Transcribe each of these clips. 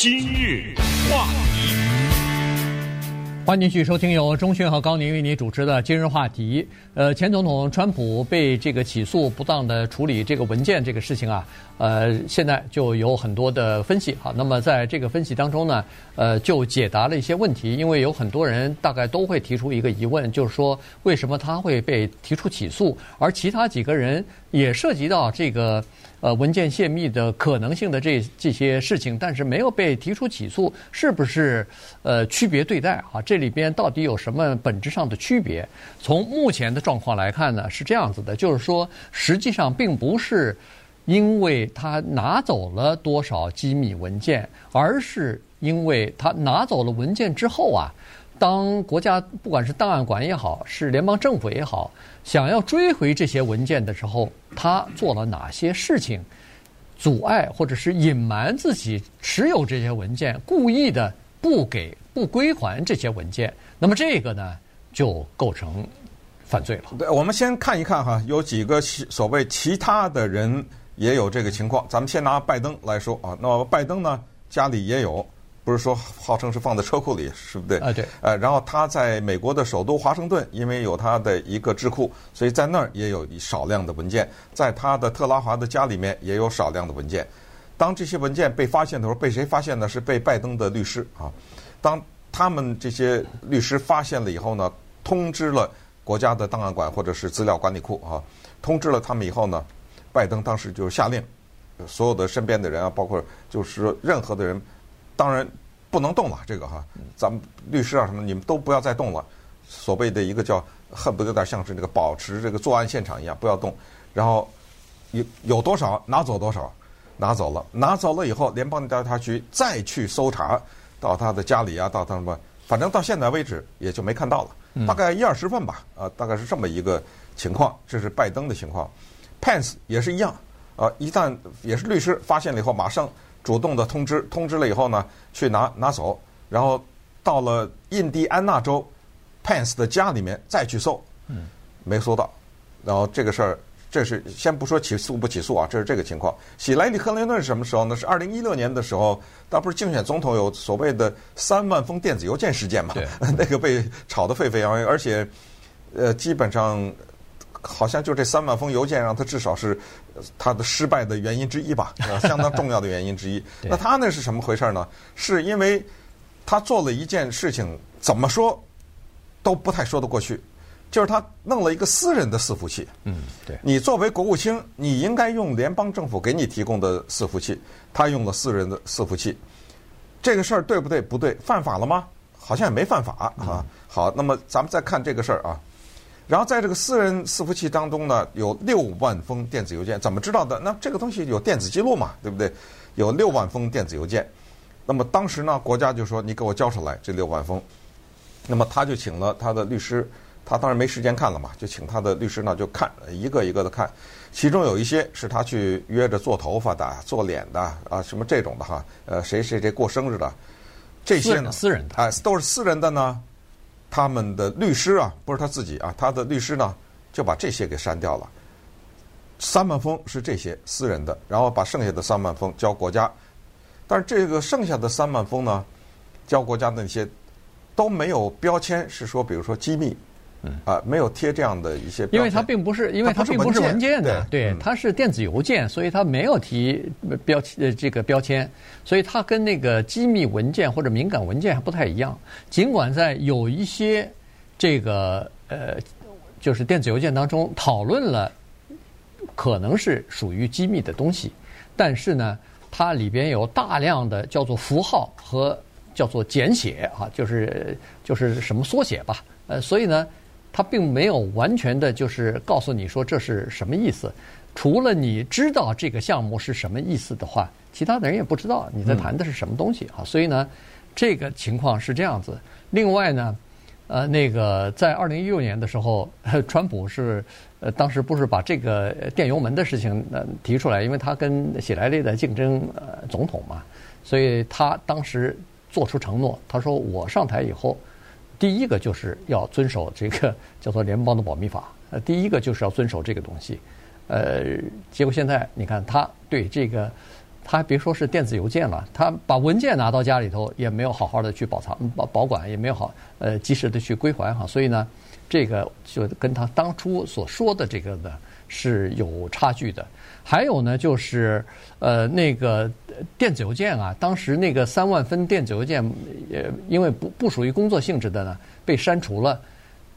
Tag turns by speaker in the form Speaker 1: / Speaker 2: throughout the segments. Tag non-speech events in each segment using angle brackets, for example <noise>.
Speaker 1: 今日话题，
Speaker 2: 欢迎继续收听由钟迅和高宁为你主持的《今日话题》。呃，前总统川普被这个起诉不当的处理这个文件这个事情啊，呃，现在就有很多的分析。好，那么在这个分析当中呢，呃，就解答了一些问题。因为有很多人大概都会提出一个疑问，就是说为什么他会被提出起诉，而其他几个人也涉及到这个。呃，文件泄密的可能性的这这些事情，但是没有被提出起诉，是不是呃区别对待啊？这里边到底有什么本质上的区别？从目前的状况来看呢，是这样子的，就是说，实际上并不是因为他拿走了多少机密文件，而是因为他拿走了文件之后啊。当国家不管是档案馆也好，是联邦政府也好，想要追回这些文件的时候，他做了哪些事情，阻碍或者是隐瞒自己持有这些文件，故意的不给不归还这些文件，那么这个呢就构成犯罪了。
Speaker 3: 对，我们先看一看哈，有几个所谓其他的人也有这个情况。咱们先拿拜登来说啊，那么拜登呢家里也有。不是说号称是放在车库里，是不对
Speaker 2: 啊？对。
Speaker 3: 呃，然后他在美国的首都华盛顿，因为有他的一个智库，所以在那儿也有少量的文件。在他的特拉华的家里面也有少量的文件。当这些文件被发现的时候，被谁发现呢？是被拜登的律师啊。当他们这些律师发现了以后呢，通知了国家的档案馆或者是资料管理库啊，通知了他们以后呢，拜登当时就下令，所有的身边的人啊，包括就是说任何的人。当然不能动了，这个哈，咱们律师啊什么，你们都不要再动了。所谓的一个叫恨不得有点像是那个保持这个作案现场一样，不要动。然后有有多少拿走多少，拿走了，拿走了以后，联邦调查局再去搜查到他的家里啊，到他什么，反正到现在为止也就没看到了，大概一二十份吧，啊，大概是这么一个情况。这是拜登的情况，Pence 也是一样，啊，一旦也是律师发现了以后，马上。主动的通知，通知了以后呢，去拿拿走，然后到了印第安纳州，Pence 的家里面再去搜，没搜到，然后这个事儿，这是先不说起诉不起诉啊，这是这个情况。希莱里·克林顿是什么时候呢？是二零一六年的时候，他不是竞选总统有所谓的三万封电子邮件事件嘛？<laughs> 那个被炒得沸沸扬扬，而且呃，基本上。好像就这三万封邮件，让他至少是他的失败的原因之一吧，<laughs> 相当重要的原因之一。<laughs> 那他那是什么回事呢？是因为他做了一件事情，怎么说都不太说得过去，就是他弄了一个私人的伺服器。
Speaker 2: 嗯，对。
Speaker 3: 你作为国务卿，你应该用联邦政府给你提供的伺服器，他用了私人的伺服器，这个事儿对不对？不对，犯法了吗？好像也没犯法啊。好，那么咱们再看这个事儿啊。然后在这个私人伺服器当中呢，有六万封电子邮件，怎么知道的？那这个东西有电子记录嘛，对不对？有六万封电子邮件，那么当时呢，国家就说你给我交出来这六万封，那么他就请了他的律师，他当然没时间看了嘛，就请他的律师呢就看一个一个的看，其中有一些是他去约着做头发的、做脸的啊，什么这种的哈，呃，谁谁谁过生日的，这些呢，
Speaker 2: 私人的，
Speaker 3: 哎，都是私人的呢。他们的律师啊，不是他自己啊，他的律师呢就把这些给删掉了。三万封是这些私人的，然后把剩下的三万封交国家。但是这个剩下的三万封呢，交国家的那些都没有标签，是说比如说机密。嗯啊，没有贴这样的一些，
Speaker 2: 因为它并不是，因为它并不是文件的，对，它是电子邮件，所以它没有提标呃这个标签，所以它跟那个机密文件或者敏感文件还不太一样。尽管在有一些这个呃，就是电子邮件当中讨论了可能是属于机密的东西，但是呢，它里边有大量的叫做符号和叫做简写啊，就是就是什么缩写吧，呃，所以呢。他并没有完全的，就是告诉你说这是什么意思。除了你知道这个项目是什么意思的话，其他的人也不知道你在谈的是什么东西啊。所以呢，这个情况是这样子。另外呢，呃，那个在二零一六年的时候，<laughs> 川普是呃当时不是把这个电油门的事情呃提出来，因为他跟喜来利的竞争呃总统嘛，所以他当时做出承诺，他说我上台以后。第一个就是要遵守这个叫做联邦的保密法，呃，第一个就是要遵守这个东西，呃，结果现在你看他对这个他别说是电子邮件了，他把文件拿到家里头也没有好好的去保藏保保管，也没有好呃及时的去归还哈，所以呢，这个就跟他当初所说的这个呢是有差距的。还有呢，就是呃那个电子邮件啊，当时那个三万封电子邮件，呃，因为不不属于工作性质的呢，被删除了。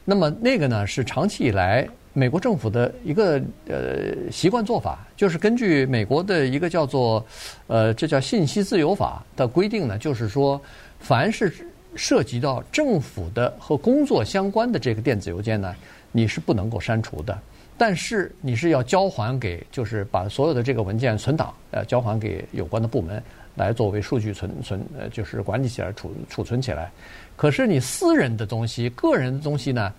Speaker 2: 那么那个呢，是长期以来美国政府的一个呃习惯做法，就是根据美国的一个叫做呃这叫信息自由法的规定呢，就是说，凡是涉及到政府的和工作相关的这个电子邮件呢，你是不能够删除的。但是你是要交还给，就是把所有的这个文件存档，呃，交还给有关的部门来作为数据存存，呃，就是管理起来、储储存起来。可是你私人的东西、个人的东西呢，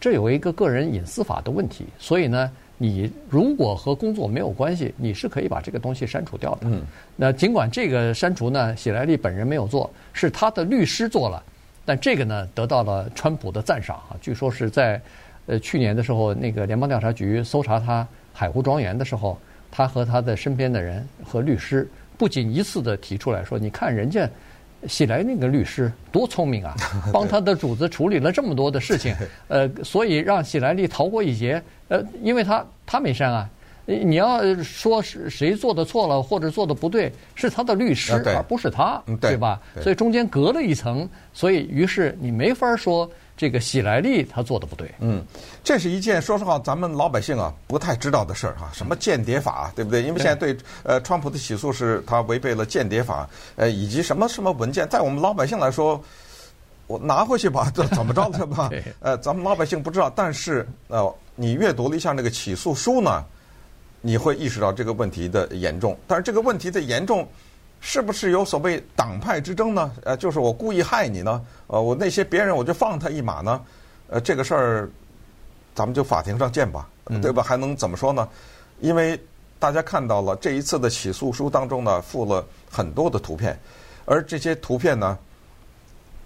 Speaker 2: 这有一个个人隐私法的问题，所以呢，你如果和工作没有关系，你是可以把这个东西删除掉的。嗯。那尽管这个删除呢，喜来利本人没有做，是他的律师做了，但这个呢，得到了川普的赞赏啊，据说是在。呃，去年的时候，那个联邦调查局搜查他海湖庄园的时候，他和他的身边的人和律师不仅一次的提出来说：“你看人家喜来那个律师多聪明啊，<laughs> 帮他的主子处理了这么多的事情，呃，所以让喜来利逃过一劫。呃，因为他他没删啊，你要说是谁做的错了或者做的不对，是他的律师而不是他，对吧？所以中间隔了一层，所以于是你没法说。”这个喜来利他做的不对，
Speaker 3: 嗯，这是一件说实话咱们老百姓啊不太知道的事儿哈，什么间谍法对不对？因为现在对呃川普的起诉是他违背了间谍法，呃以及什么什么文件，在我们老百姓来说，我拿回去吧，<laughs> 这怎么着 <laughs> 对吧？呃，咱们老百姓不知道，但是呃你阅读了一下那个起诉书呢，你会意识到这个问题的严重，但是这个问题的严重。是不是有所谓党派之争呢？呃，就是我故意害你呢？呃，我那些别人我就放他一马呢？呃，这个事儿，咱们就法庭上见吧，对吧？还能怎么说呢？因为大家看到了这一次的起诉书当中呢，附了很多的图片，而这些图片呢，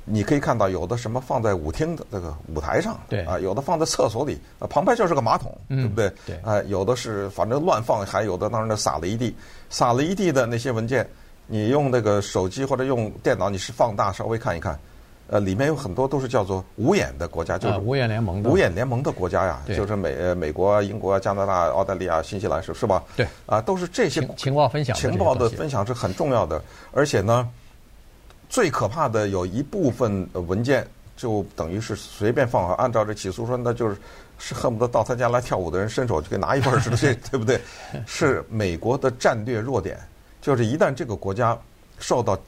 Speaker 3: 你可以看到有的什么放在舞厅的这个舞台上，
Speaker 2: 对
Speaker 3: 啊，有的放在厕所里，啊，旁边就是个马桶，对不对？
Speaker 2: 对，
Speaker 3: 啊，有的是反正乱放，还有的当然撒了一地，撒了一地的那些文件。你用那个手机或者用电脑，你是放大稍微看一看，呃，里面有很多都是叫做五眼的国家，就是
Speaker 2: 五眼联盟的
Speaker 3: 五眼联盟的国家呀，就是美呃美国、英国、加拿大、澳大利亚、新西兰是是吧？
Speaker 2: 对，
Speaker 3: 啊，都是这些
Speaker 2: 情情报分享，
Speaker 3: 情报的分享是很重要的。而且呢，最可怕的有一部分文件就等于是随便放，按照这起诉说，那就是是恨不得到他家来跳舞的人伸手就给拿一份似的，这 <laughs> 对不对？是美国的战略弱点。就是一旦这个国家受到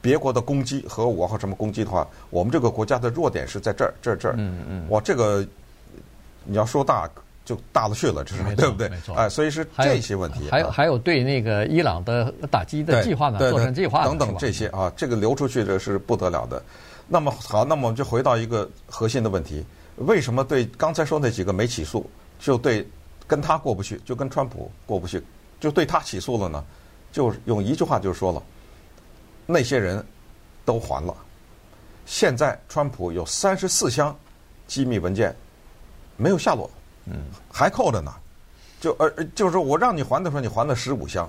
Speaker 3: 别国的攻击和我或什么攻击的话，我们这个国家的弱点是在这儿，这儿，这儿。嗯嗯。哇，这个你要说大就大了去了，这是对不对？没错。哎，所以是这些问题。
Speaker 2: 还有还有对那个伊朗的打击的计划呢，作战计划
Speaker 3: 等等这些啊，这个流出去的是不得了的。那么好，那么我们就回到一个核心的问题：为什么对刚才说那几个没起诉，就对跟他过不去，就跟川普过不去，就对他起诉了呢？就是用一句话就说了，那些人都还了。现在川普有三十四箱机密文件没有下落，嗯，还扣着呢。就呃，就是说我让你还的时候，你还了十五箱。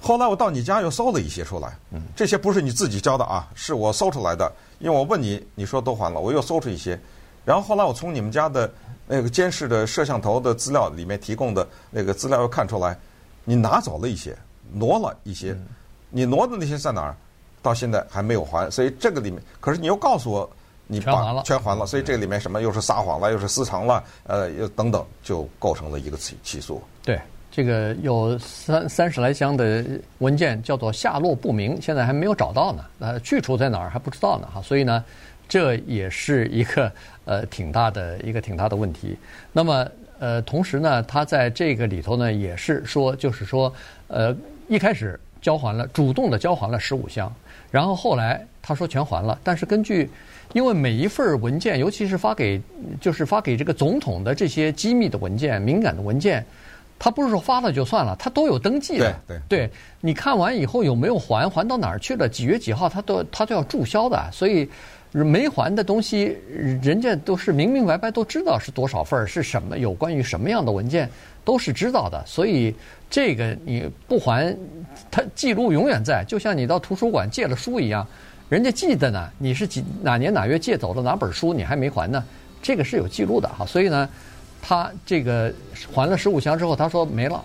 Speaker 3: 后来我到你家又搜了一些出来，嗯，这些不是你自己交的啊，是我搜出来的。因为我问你，你说都还了，我又搜出一些。然后后来我从你们家的那个监视的摄像头的资料里面提供的那个资料又看出来，你拿走了一些。挪了一些，你挪的那些在哪儿？到现在还没有还，所以这个里面，可是你又告诉我，你
Speaker 2: 全还了，
Speaker 3: 全还了，所以这里面什么又是撒谎了，又是私藏了，呃，又等等，就构成了一个起起诉。
Speaker 2: 对，这个有三三十来箱的文件叫做下落不明，现在还没有找到呢，呃，去处在哪儿还不知道呢，哈，所以呢，这也是一个呃挺大的一个挺大的问题。那么呃，同时呢，他在这个里头呢，也是说，就是说，呃。一开始交还了，主动的交还了十五箱，然后后来他说全还了，但是根据，因为每一份文件，尤其是发给就是发给这个总统的这些机密的文件、敏感的文件，他不是说发了就算了，他都有登记的。
Speaker 3: 对
Speaker 2: 对，对，你看完以后有没有还，还到哪儿去了，几月几号，他都他都要注销的。所以，没还的东西，人家都是明明白白都知道是多少份儿，是什么有关于什么样的文件，都是知道的。所以这个你不还，他记录永远在，就像你到图书馆借了书一样，人家记得呢。你是几哪年哪月借走了哪本书，你还没还呢？这个是有记录的哈。所以呢，他这个还了十五箱之后，他说没了，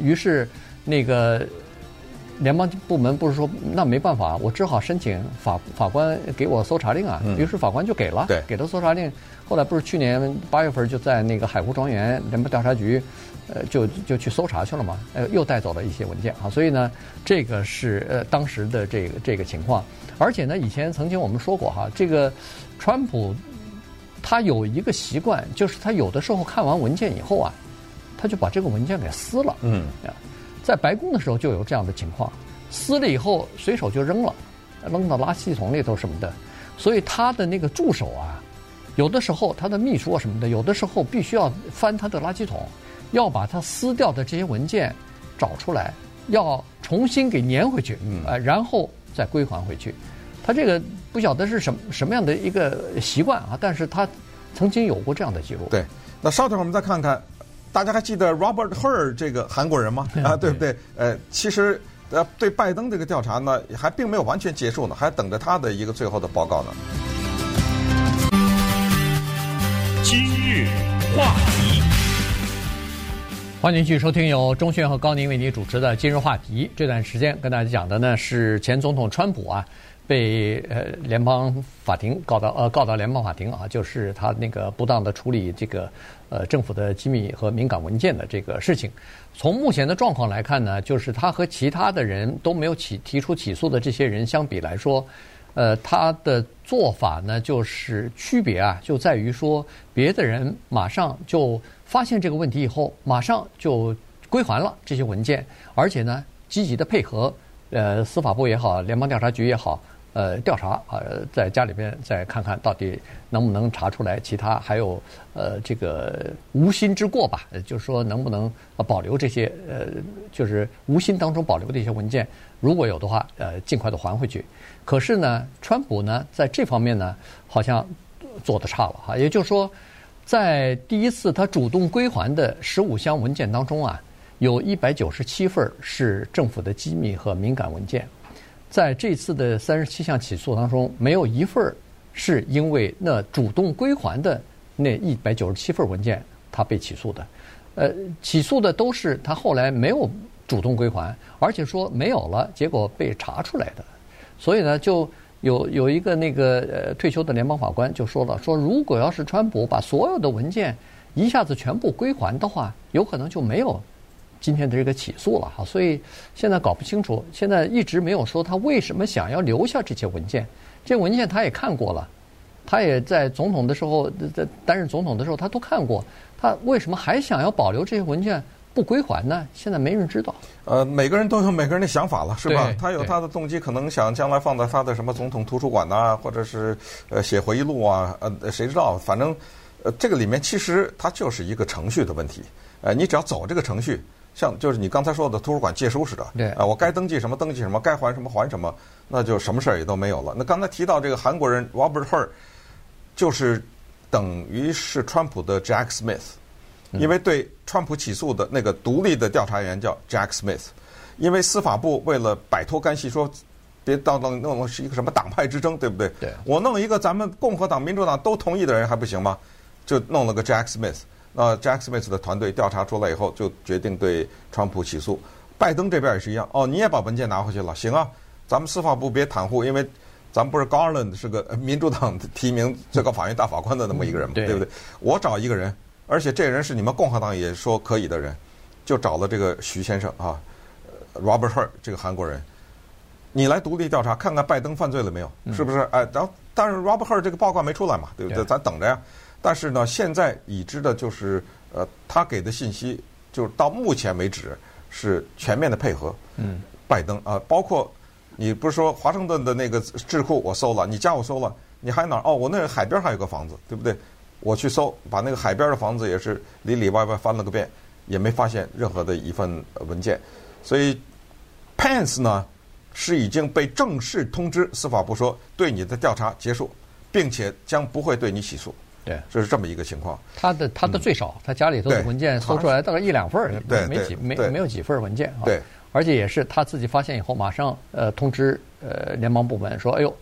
Speaker 2: 于是那个。联邦部门不是说那没办法，我只好申请法法官给我搜查令啊。于是法官就给了，
Speaker 3: 对，
Speaker 2: 给了搜查令。后来不是去年八月份就在那个海湖庄园联邦调查局，呃，就就去搜查去了嘛。呃，又带走了一些文件啊。所以呢，这个是呃当时的这个这个情况。而且呢，以前曾经我们说过哈，这个川普他有一个习惯，就是他有的时候看完文件以后啊，他就把这个文件给撕了。嗯。在白宫的时候就有这样的情况，撕了以后随手就扔了，扔到垃圾桶里头什么的。所以他的那个助手啊，有的时候他的秘书啊什么的，有的时候必须要翻他的垃圾桶，要把他撕掉的这些文件找出来，要重新给粘回去，呃，然后再归还回去。他这个不晓得是什么什么样的一个习惯啊，但是他曾经有过这样的记录。
Speaker 3: 对，那稍等会儿我们再看看。大家还记得 Robert Hur 这个韩国人吗？<laughs> 啊，对不对？呃，其实呃，对拜登这个调查呢，还并没有完全结束呢，还等着他的一个最后的报告呢。
Speaker 1: 今日话题，
Speaker 2: 欢迎继续收听由钟迅和高宁为您主持的《今日话题》。这段时间跟大家讲的呢是前总统川普啊。被呃联邦法庭告到呃告到联邦法庭啊，就是他那个不当的处理这个呃政府的机密和敏感文件的这个事情。从目前的状况来看呢，就是他和其他的人都没有起提出起诉的这些人相比来说，呃，他的做法呢就是区别啊，就在于说别的人马上就发现这个问题以后，马上就归还了这些文件，而且呢积极的配合呃司法部也好，联邦调查局也好。呃，调查啊，在家里边再看看到底能不能查出来其他还有呃这个无心之过吧，就是说能不能保留这些呃就是无心当中保留的一些文件，如果有的话，呃尽快的还回去。可是呢，川普呢在这方面呢好像做的差了哈，也就是说，在第一次他主动归还的十五箱文件当中啊，有一百九十七份是政府的机密和敏感文件。在这次的三十七项起诉当中，没有一份是因为那主动归还的那一百九十七份文件他被起诉的，呃，起诉的都是他后来没有主动归还，而且说没有了，结果被查出来的。所以呢，就有有一个那个呃退休的联邦法官就说了，说如果要是川普把所有的文件一下子全部归还的话，有可能就没有。今天的这个起诉了哈，所以现在搞不清楚，现在一直没有说他为什么想要留下这些文件。这文件他也看过了，他也在总统的时候，在担任总统的时候他都看过。他为什么还想要保留这些文件不归还呢？现在没人知道。
Speaker 3: 呃，每个人都有每个人的想法了，是吧？他有他的动机，可能想将来放在他的什么总统图书馆呐，或者是呃写回忆录啊，呃，谁知道？反正呃，这个里面其实它就是一个程序的问题。呃，你只要走这个程序。像就是你刚才说的图书馆借书似的，
Speaker 2: 对
Speaker 3: 啊，我该登记什么登记什么，该还什么还什么，那就什么事儿也都没有了。那刚才提到这个韩国人 Robert Hur，就是等于是川普的 Jack Smith，因为对川普起诉的那个独立的调查员叫 Jack Smith，因为司法部为了摆脱干系，说别到弄弄是一个什么党派之争，对不对？
Speaker 2: 对，
Speaker 3: 我弄一个咱们共和党、民主党都同意的人还不行吗？就弄了个 Jack Smith。那 Jack Smith 的团队调查出来以后，就决定对川普起诉。拜登这边也是一样，哦，你也把文件拿回去了，行啊，咱们司法部别袒护，因为咱们不是 Garland 是个民主党提名最高法院大法官的那么一个人嘛，对不对？我找一个人，而且这人是你们共和党也说可以的人，就找了这个徐先生啊，Robert h e r 这个韩国人，你来独立调查，看看拜登犯罪了没有，是不是？哎，然后但是 Robert h e r 这个报告没出来嘛，对不对？咱等着呀。但是呢，现在已知的就是，呃，他给的信息就是到目前为止是全面的配合。嗯，拜登啊，包括你不是说华盛顿的那个智库我搜了，你家我搜了，你还哪儿？哦，我那个海边还有个房子，对不对？我去搜，把那个海边的房子也是里里外外翻了个遍，也没发现任何的一份文件。所以，Pence 呢是已经被正式通知司法部说对你的调查结束。并且将不会对你起诉。
Speaker 2: 对，
Speaker 3: 就是这么一个情况。
Speaker 2: 他的他的最少，他家里头的文件搜出来大概一两份儿，没几没没有几份文件啊。
Speaker 3: 对，
Speaker 2: 而且也是他自己发现以后，马上呃通知呃联邦部门说：“哎呦，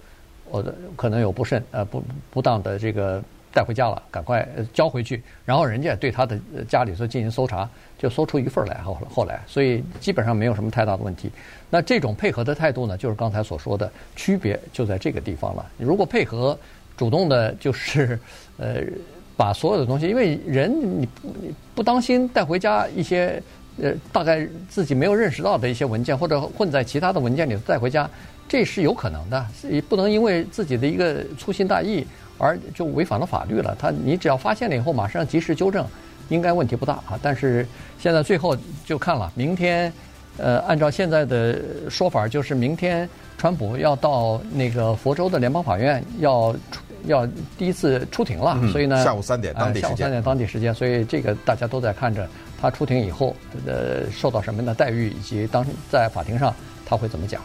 Speaker 2: 我的可能有不慎呃不不当的这个带回家了，赶快交回去。”然后人家对他的家里头进行搜查，就搜出一份来。后后来，所以基本上没有什么太大的问题。那这种配合的态度呢，就是刚才所说的区别就在这个地方了。如果配合。主动的，就是呃，把所有的东西，因为人你你不当心带回家一些呃，大概自己没有认识到的一些文件，或者混在其他的文件里带回家，这是有可能的。也不能因为自己的一个粗心大意而就违反了法律了。他你只要发现了以后，马上及时纠正，应该问题不大啊。但是现在最后就看了，明天呃，按照现在的说法，就是明天川普要到那个佛州的联邦法院要出。要第一次出庭了，所以呢，
Speaker 3: 下午三点当地时间，
Speaker 2: 下午三点当地时间，所以这个大家都在看着他出庭以后，呃，受到什么样的待遇，以及当在法庭上他会怎么讲。